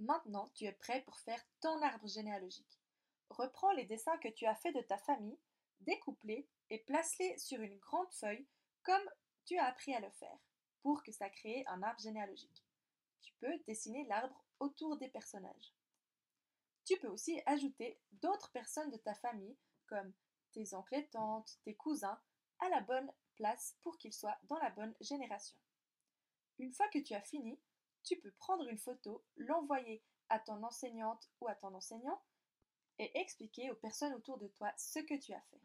Maintenant, tu es prêt pour faire ton arbre généalogique. Reprends les dessins que tu as faits de ta famille, découpe-les et place-les sur une grande feuille comme tu as appris à le faire pour que ça crée un arbre généalogique. Tu peux dessiner l'arbre autour des personnages. Tu peux aussi ajouter d'autres personnes de ta famille comme tes oncles et tantes, tes cousins, à la bonne place pour qu'ils soient dans la bonne génération. Une fois que tu as fini, tu peux prendre une photo, l'envoyer à ton enseignante ou à ton enseignant et expliquer aux personnes autour de toi ce que tu as fait.